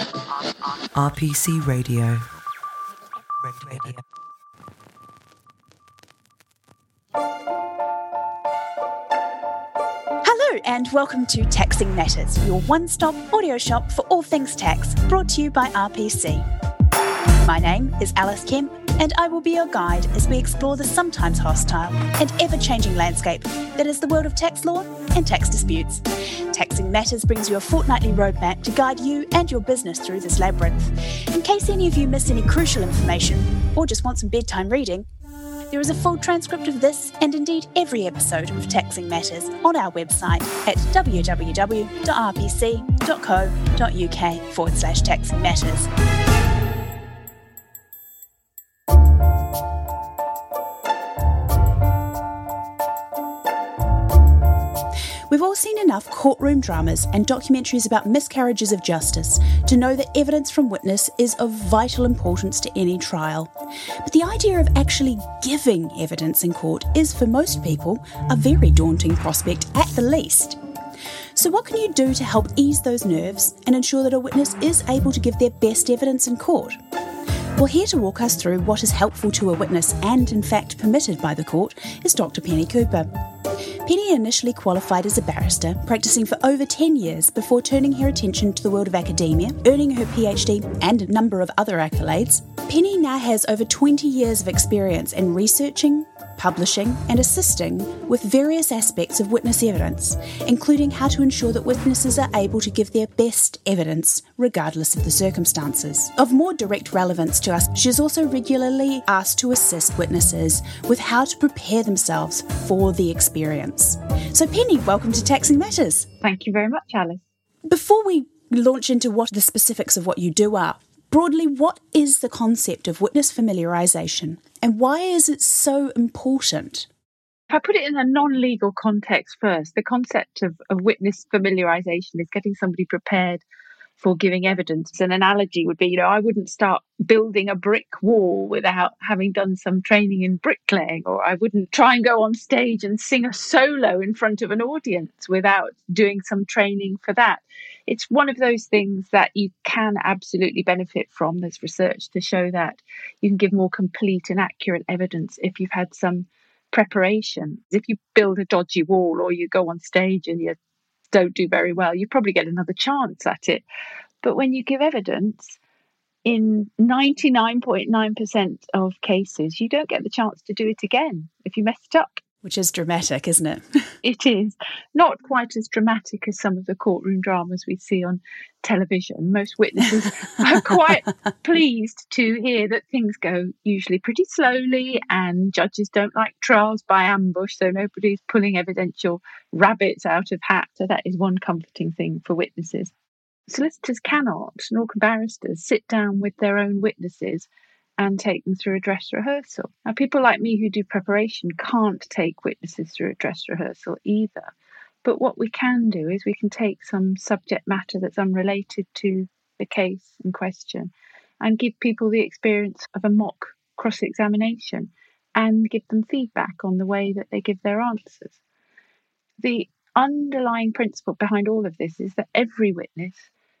RPC Radio. Hello, and welcome to Taxing Matters, your one stop audio shop for all things tax, brought to you by RPC. My name is Alice Kemp, and I will be your guide as we explore the sometimes hostile and ever changing landscape that is the world of tax law and tax disputes. Taxing Matters brings you a fortnightly roadmap to guide you and your business through this labyrinth. In case any of you miss any crucial information or just want some bedtime reading, there is a full transcript of this and indeed every episode of Taxing Matters on our website at www.rpc.co.uk forward slash taxing matters. Seen enough courtroom dramas and documentaries about miscarriages of justice to know that evidence from witness is of vital importance to any trial. But the idea of actually giving evidence in court is, for most people, a very daunting prospect at the least. So, what can you do to help ease those nerves and ensure that a witness is able to give their best evidence in court? Well, here to walk us through what is helpful to a witness and, in fact, permitted by the court is Dr. Penny Cooper. Penny initially qualified as a barrister, practicing for over 10 years before turning her attention to the world of academia, earning her PhD and a number of other accolades. Penny now has over 20 years of experience in researching, publishing, and assisting with various aspects of witness evidence, including how to ensure that witnesses are able to give their best evidence regardless of the circumstances. Of more direct relevance to us, she is also regularly asked to assist witnesses with how to prepare themselves for the experience. So, Penny, welcome to Taxing Matters. Thank you very much, Alice. Before we launch into what the specifics of what you do are, broadly, what is the concept of witness familiarisation and why is it so important? If I put it in a non legal context first, the concept of, of witness familiarisation is getting somebody prepared for giving evidence. An analogy would be, you know, I wouldn't start building a brick wall without having done some training in bricklaying, or I wouldn't try and go on stage and sing a solo in front of an audience without doing some training for that. It's one of those things that you can absolutely benefit from. There's research to show that you can give more complete and accurate evidence if you've had some preparation. If you build a dodgy wall or you go on stage and you don't do very well, you probably get another chance at it. But when you give evidence, in 99.9% of cases, you don't get the chance to do it again if you messed up. Which is dramatic, isn't it? it is. Not quite as dramatic as some of the courtroom dramas we see on television. Most witnesses are quite pleased to hear that things go usually pretty slowly and judges don't like trials by ambush, so nobody's pulling evidential rabbits out of hats. So that is one comforting thing for witnesses. Solicitors cannot, nor can barristers, sit down with their own witnesses and take them through a dress rehearsal. Now, people like me who do preparation can't take witnesses through a dress rehearsal either. But what we can do is we can take some subject matter that's unrelated to the case in question and give people the experience of a mock cross examination and give them feedback on the way that they give their answers. The underlying principle behind all of this is that every witness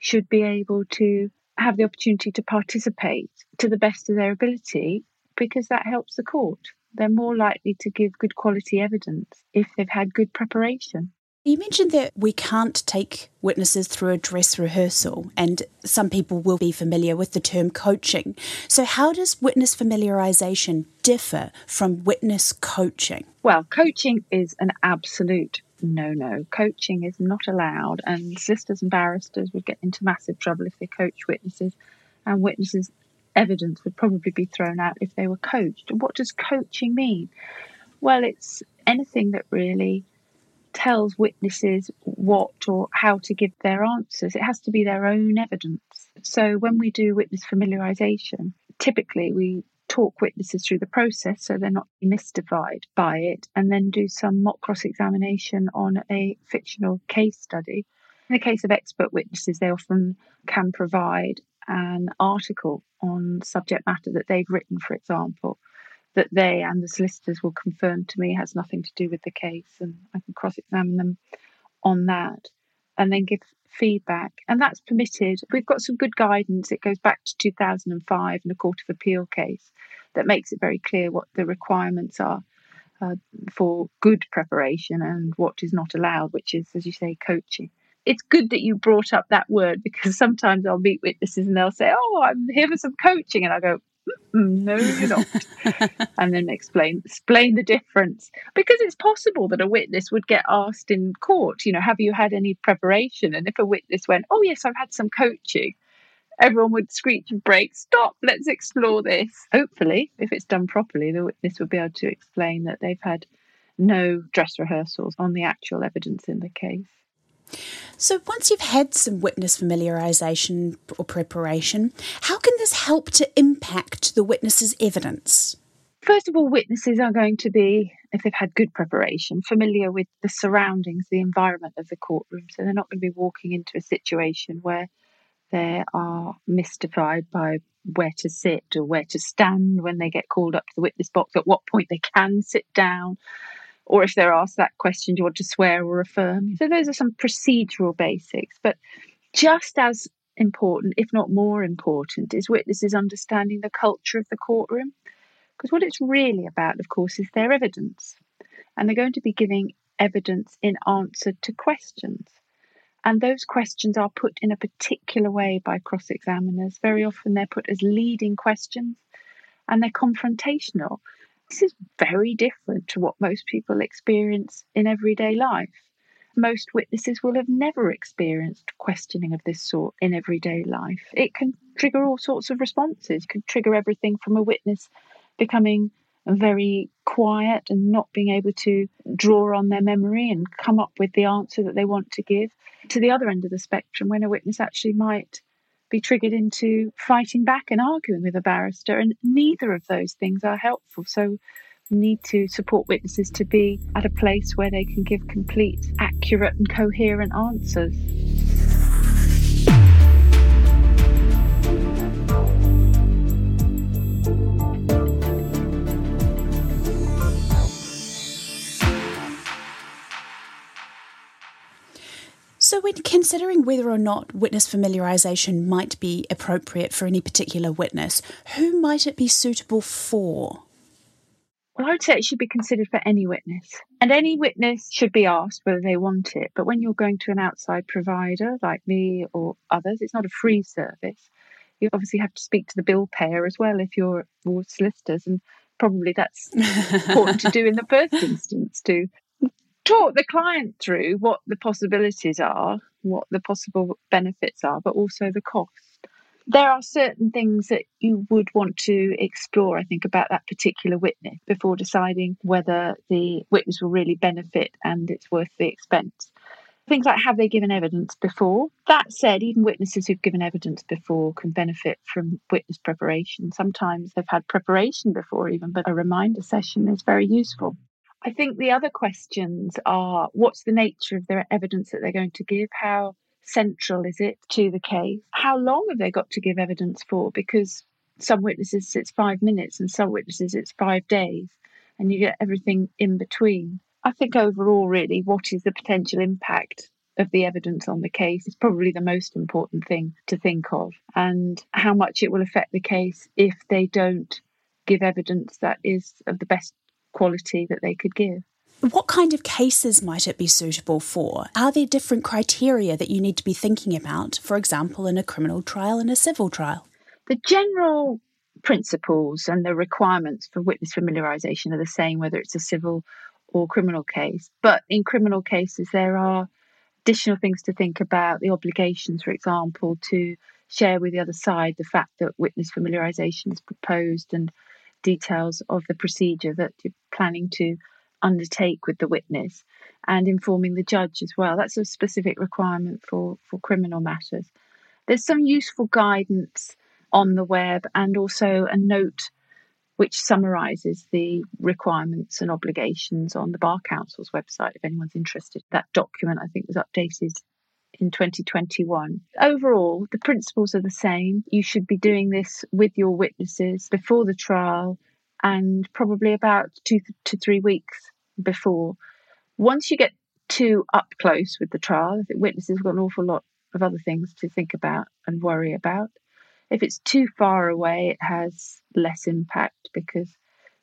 should be able to have the opportunity to participate to the best of their ability because that helps the court. They're more likely to give good quality evidence if they've had good preparation. You mentioned that we can't take witnesses through a dress rehearsal, and some people will be familiar with the term coaching. So, how does witness familiarisation differ from witness coaching? Well, coaching is an absolute no, no, coaching is not allowed, and solicitors and barristers would get into massive trouble if they coach witnesses, and witnesses' evidence would probably be thrown out if they were coached. What does coaching mean? Well, it's anything that really tells witnesses what or how to give their answers. It has to be their own evidence. So when we do witness familiarisation, typically we talk witnesses through the process so they're not mystified by it, and then do some mock cross examination on a fictional case study. In the case of expert witnesses, they often can provide an article on subject matter that they've written, for example, that they and the solicitors will confirm to me has nothing to do with the case, and I can cross examine them on that. And then give feedback. And that's permitted. We've got some good guidance. It goes back to 2005 in a Court of Appeal case that makes it very clear what the requirements are. Uh, for good preparation and what is not allowed, which is, as you say, coaching. It's good that you brought up that word because sometimes I'll meet witnesses and they'll say, Oh, I'm here for some coaching. And I go, Mm, no, you're not. and then explain explain the difference because it's possible that a witness would get asked in court, you know, have you had any preparation? And if a witness went, oh yes, I've had some coaching, everyone would screech and brake, stop, let's explore this. Hopefully, if it's done properly, the witness will be able to explain that they've had no dress rehearsals on the actual evidence in the case. So, once you've had some witness familiarisation or preparation, how can this help to impact the witness's evidence? First of all, witnesses are going to be, if they've had good preparation, familiar with the surroundings, the environment of the courtroom. So, they're not going to be walking into a situation where they are mystified by where to sit or where to stand when they get called up to the witness box, at what point they can sit down, or if they're asked that question, do you want to swear or affirm? So those are some procedural basics. But just as important, if not more important, is witnesses understanding the culture of the courtroom. Because what it's really about, of course, is their evidence. And they're going to be giving evidence in answer to questions. And those questions are put in a particular way by cross examiners. Very often they're put as leading questions and they're confrontational. This is very different to what most people experience in everyday life. Most witnesses will have never experienced questioning of this sort in everyday life. It can trigger all sorts of responses, it can trigger everything from a witness becoming very quiet and not being able to draw on their memory and come up with the answer that they want to give, to the other end of the spectrum when a witness actually might be triggered into fighting back and arguing with a barrister. And neither of those things are helpful. So we need to support witnesses to be at a place where they can give complete, accurate, and coherent answers. So, when considering whether or not witness familiarisation might be appropriate for any particular witness, who might it be suitable for? Well, I would say it should be considered for any witness. And any witness should be asked whether they want it. But when you're going to an outside provider like me or others, it's not a free service. You obviously have to speak to the bill payer as well if you're solicitors. And probably that's important to do in the first instance to talk the client through what the possibilities are, what the possible benefits are, but also the cost. There are certain things that you would want to explore, I think, about that particular witness before deciding whether the witness will really benefit and it's worth the expense. Things like have they given evidence before? That said, even witnesses who've given evidence before can benefit from witness preparation. Sometimes they've had preparation before, even, but a reminder session is very useful. I think the other questions are what's the nature of their evidence that they're going to give? How central is it to the case? How long have they got to give evidence for? Because some witnesses it's five minutes and some witnesses it's five days, and you get everything in between. I think overall, really, what is the potential impact of the evidence on the case is probably the most important thing to think of, and how much it will affect the case if they don't give evidence that is of the best quality that they could give. What kind of cases might it be suitable for? Are there different criteria that you need to be thinking about, for example, in a criminal trial and a civil trial? The general principles and the requirements for witness familiarisation are the same whether it's a civil or criminal case. But in criminal cases, there are additional things to think about the obligations, for example, to share with the other side the fact that witness familiarisation is proposed and details of the procedure that you're planning to undertake with the witness and informing the judge as well. That's a specific requirement for, for criminal matters. There's some useful guidance on the web and also a note which summarises the requirements and obligations on the Bar Council's website if anyone's interested. That document, I think, was updated in 2021. Overall, the principles are the same. You should be doing this with your witnesses before the trial and probably about two to three weeks before. Once you get too up close with the trial. Think witnesses have got an awful lot of other things to think about and worry about. If it's too far away, it has less impact because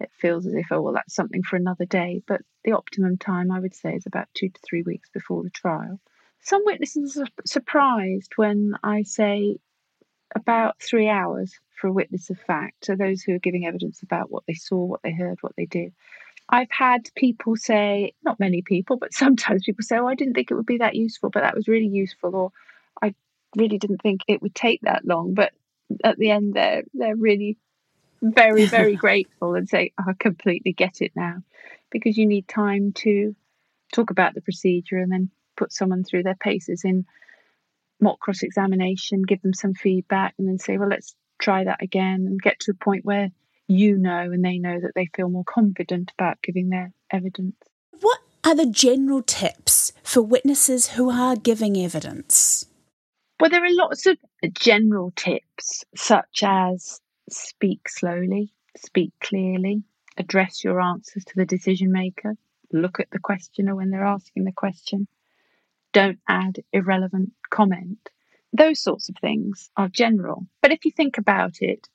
it feels as if, oh, well, that's something for another day. But the optimum time, I would say, is about two to three weeks before the trial. Some witnesses are surprised when I say about three hours for a witness of fact, so those who are giving evidence about what they saw, what they heard, what they did. I've had people say, not many people, but sometimes people say, oh, I didn't think it would be that useful, but that was really useful, or I really didn't think it would take that long. But at the end, they're, they're really very, very grateful and say, oh, I completely get it now. Because you need time to talk about the procedure and then put someone through their paces in mock cross examination, give them some feedback, and then say, well, let's try that again and get to a point where you know and they know that they feel more confident about giving their evidence. What are the general tips for witnesses who are giving evidence? Well, there are lots of general tips, such as speak slowly, speak clearly, address your answers to the decision maker, look at the questioner when they're asking the question, don't add irrelevant comment. Those sorts of things are general. But if you think about it,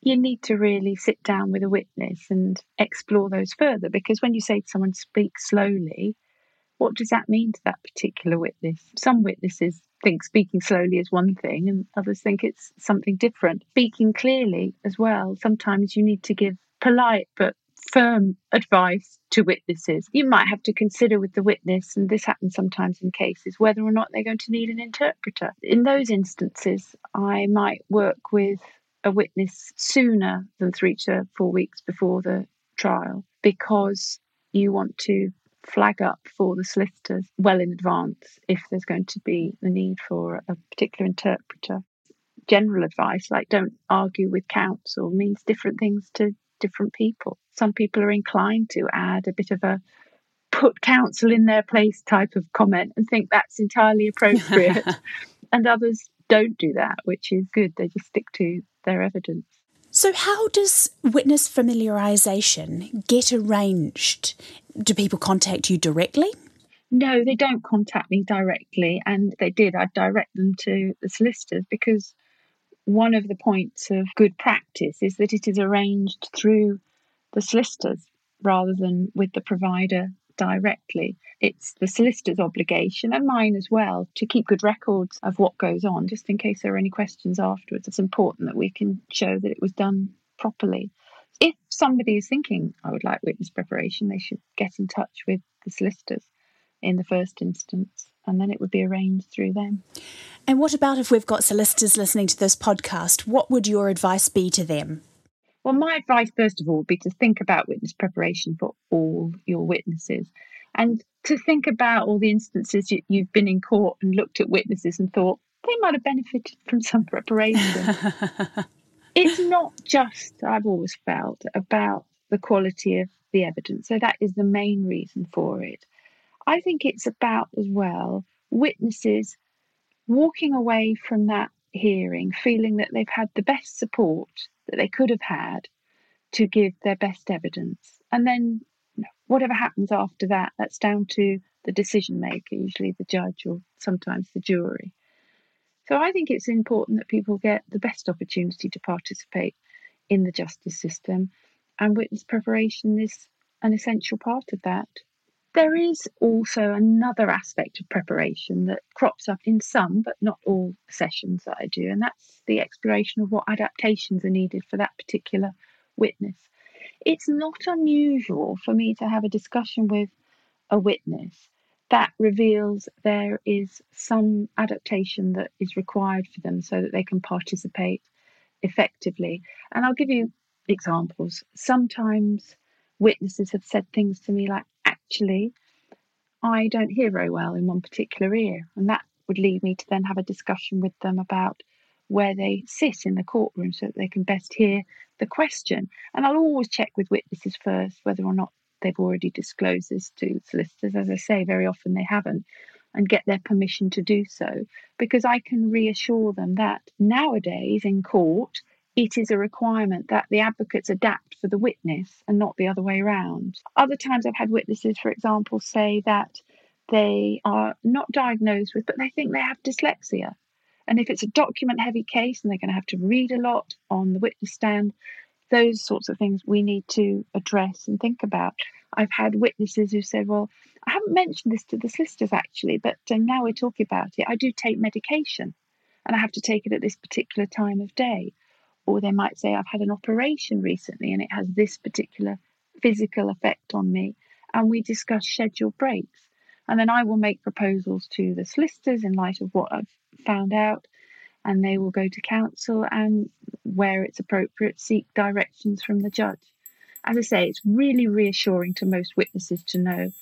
you need to really sit down with a witness and explore those further because when you say to someone, speak slowly, what does that mean to that particular witness? Some witnesses think speaking slowly is one thing, and others think it's something different. Speaking clearly as well, sometimes you need to give polite but firm advice to witnesses. You might have to consider with the witness, and this happens sometimes in cases, whether or not they're going to need an interpreter. In those instances, I might work with a witness sooner than three to four weeks before the trial because you want to flag up for the solicitors well in advance if there's going to be the need for a particular interpreter. General advice like don't argue with counsel means different things to different people. Some people are inclined to add a bit of a put counsel in their place type of comment and think that's entirely appropriate. and others don't do that, which is good. They just stick to their evidence. So, how does witness familiarisation get arranged? Do people contact you directly? No, they don't contact me directly. And they did, I'd direct them to the solicitors because one of the points of good practice is that it is arranged through the solicitors rather than with the provider directly. It's the solicitor's obligation and mine as well to keep good records of what goes on, just in case there are any questions afterwards. It's important that we can show that it was done properly. If somebody is thinking, I would like witness preparation, they should get in touch with the solicitors in the first instance, and then it would be arranged through them. And what about if we've got solicitors listening to this podcast? What would your advice be to them? Well, my advice, first of all, would be to think about witness preparation for all your witnesses and to think about all the instances you, you've been in court and looked at witnesses and thought they might have benefited from some preparation. it's not just, I've always felt, about the quality of the evidence. So that is the main reason for it. I think it's about as well witnesses walking away from that hearing feeling that they've had the best support that they could have had to give their best evidence. And then whatever happens after that, that's down to the decision maker, usually the judge or sometimes the jury. So I think it's important that people get the best opportunity to participate in the justice system, and witness preparation is an essential part of that. There is also another aspect of preparation that crops up in some, but not all sessions that I do, and that's the exploration of what adaptations are needed for that particular witness. It's not unusual for me to have a discussion with a witness that reveals there is some adaptation that is required for them so that they can participate effectively. And I'll give you examples. Sometimes witnesses have said things to me like, actually, I don't hear very well in one particular ear. And that would lead me to then have a discussion with them about where they sit in the courtroom so that they can best hear the question. And I'll always check with witnesses first whether or not they've already disclosed this to solicitors. As I say, very often they haven't, and get their permission to do so because I can reassure them that nowadays in court, it is a requirement that the advocates adapt for the witness and not the other way around. Other times I've had witnesses, for example, say that they are not diagnosed with, but they think they have dyslexia. And if it's a document heavy case and they're going to have to read a lot on the witness stand, those sorts of things we need to address and think about. I've had witnesses who said, Well, I haven't mentioned this to the solicitors actually, but uh, now we're talking about it. I do take medication and I have to take it at this particular time of day. Or they might say, I've had an operation recently and it has this particular physical effect on me. And we discuss scheduled breaks. And then I will make proposals to the solicitors in light of what I've found out. And they will go to counsel and, where it's appropriate, seek directions from the judge. As I say, it's really reassuring to most witnesses to know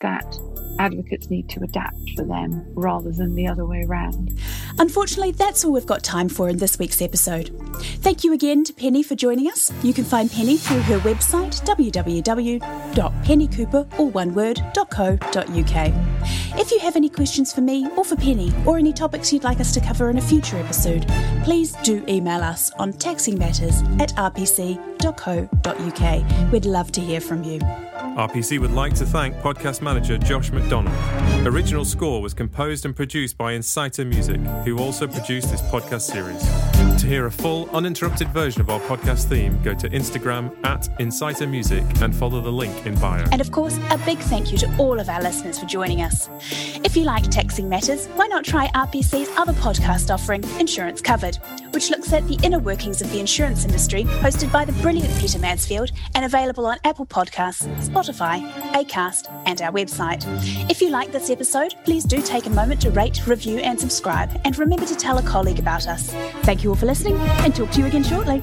that advocates need to adapt for them rather than the other way around. Unfortunately, that's all we've got time for in this week's episode. Thank you again to Penny for joining us. You can find Penny through her website www.pennycooper, If you have any questions for me or for Penny or any topics you'd like us to cover in a future episode, please do email us on taxingmatters at rpc.co.uk. We'd love to hear from you. RPC would like to thank podcast manager Josh McDonald. Original score was composed and produced by Inciter Music, who also produced this podcast series. To hear a full, uninterrupted version of our podcast theme, go to Instagram at Inciter Music and follow the link in bio. And of course, a big thank you to all of our listeners for joining us. If you like Taxing Matters, why not try RPC's other podcast offering, Insurance Covered, which looks at the inner workings of the insurance industry, hosted by the brilliant Peter Mansfield and available on Apple Podcasts, Spotify, Acast, and our website. If you like this episode, please do take a moment to rate, review, and subscribe, and remember to tell a colleague about us. Thank you all for listening, and talk to you again shortly.